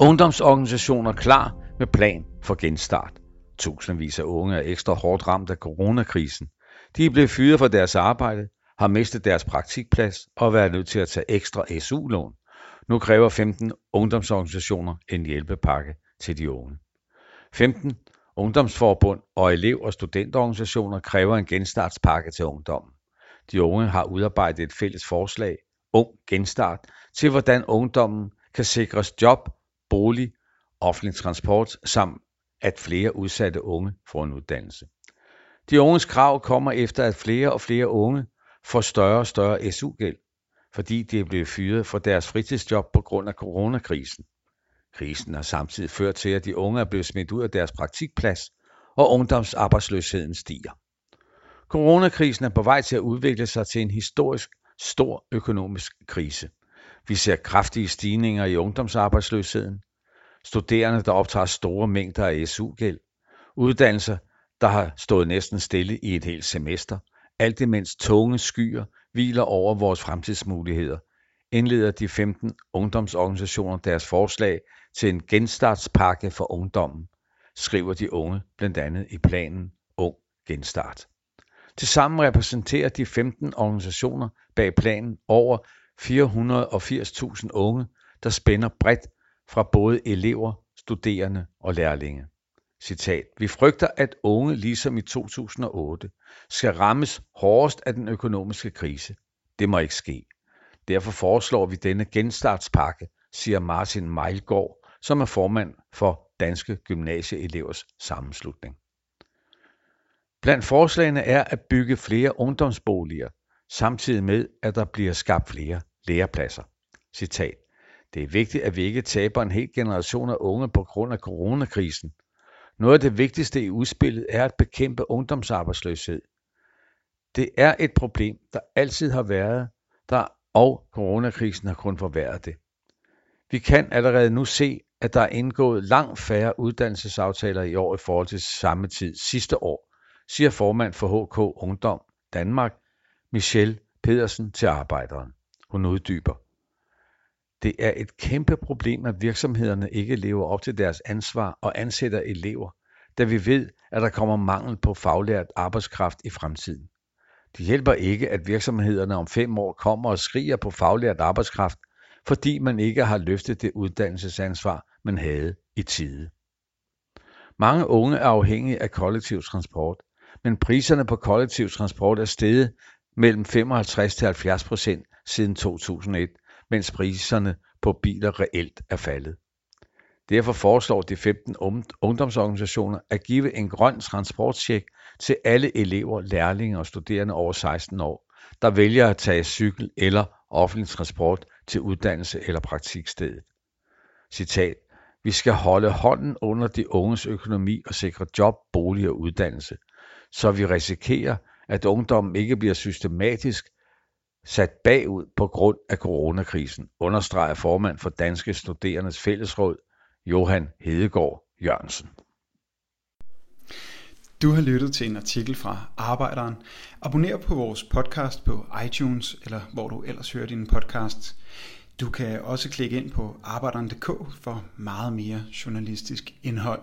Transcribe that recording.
Ungdomsorganisationer klar med plan for genstart. Tusindvis af unge er ekstra hårdt ramt af coronakrisen. De er blevet fyret fra deres arbejde, har mistet deres praktikplads og været nødt til at tage ekstra SU-lån. Nu kræver 15 ungdomsorganisationer en hjælpepakke til de unge. 15 ungdomsforbund og elev- og studenterorganisationer kræver en genstartspakke til ungdommen. De unge har udarbejdet et fælles forslag, Ung Genstart, til hvordan ungdommen kan sikres job, bolig, offentlig transport samt at flere udsatte unge får en uddannelse. De unges krav kommer efter, at flere og flere unge får større og større SU-gæld, fordi de er blevet fyret fra deres fritidsjob på grund af coronakrisen. Krisen har samtidig ført til, at de unge er blevet smidt ud af deres praktikplads, og ungdomsarbejdsløsheden stiger. Coronakrisen er på vej til at udvikle sig til en historisk stor økonomisk krise. Vi ser kraftige stigninger i ungdomsarbejdsløsheden, studerende, der optager store mængder af SU-gæld, uddannelser, der har stået næsten stille i et helt semester, alt imens tunge skyer hviler over vores fremtidsmuligheder, indleder de 15 ungdomsorganisationer deres forslag til en genstartspakke for ungdommen, skriver de unge blandt andet i planen Ung Genstart. Tilsammen repræsenterer de 15 organisationer bag planen over 480.000 unge, der spænder bredt fra både elever, studerende og lærlinge. Citat. Vi frygter, at unge, ligesom i 2008, skal rammes hårdest af den økonomiske krise. Det må ikke ske. Derfor foreslår vi denne genstartspakke, siger Martin Mejlgaard, som er formand for Danske Gymnasieelevers Sammenslutning. Blandt forslagene er at bygge flere ungdomsboliger, samtidig med, at der bliver skabt flere lærepladser. Citat. Det er vigtigt, at vi ikke taber en hel generation af unge på grund af coronakrisen. Noget af det vigtigste i udspillet er at bekæmpe ungdomsarbejdsløshed. Det er et problem, der altid har været der, og coronakrisen har kun forværret det. Vi kan allerede nu se, at der er indgået langt færre uddannelsesaftaler i år i forhold til samme tid sidste år, siger formand for HK Ungdom Danmark, Michelle Pedersen til arbejderen. Hun uddyber. Det er et kæmpe problem, at virksomhederne ikke lever op til deres ansvar og ansætter elever, da vi ved, at der kommer mangel på faglært arbejdskraft i fremtiden. Det hjælper ikke, at virksomhederne om fem år kommer og skriger på faglært arbejdskraft, fordi man ikke har løftet det uddannelsesansvar, man havde i tide. Mange unge er afhængige af kollektiv transport, men priserne på kollektiv transport er steget mellem 55 til 70 procent siden 2001, mens priserne på biler reelt er faldet. Derfor foreslår de 15 um-, ungdomsorganisationer at give en grøn transportcheck til alle elever, lærlinge og studerende over 16 år, der vælger at tage cykel eller offentlig transport til uddannelse eller praktikstedet. Citat. Vi skal holde hånden under de unges økonomi og sikre job, bolig og uddannelse, så vi risikerer, at ungdommen ikke bliver systematisk sat bagud på grund af coronakrisen, understreger formand for Danske Studerendes Fællesråd, Johan Hedegaard Jørgensen. Du har lyttet til en artikel fra Arbejderen. Abonner på vores podcast på iTunes, eller hvor du ellers hører din podcast. Du kan også klikke ind på arbejderen.dk for meget mere journalistisk indhold.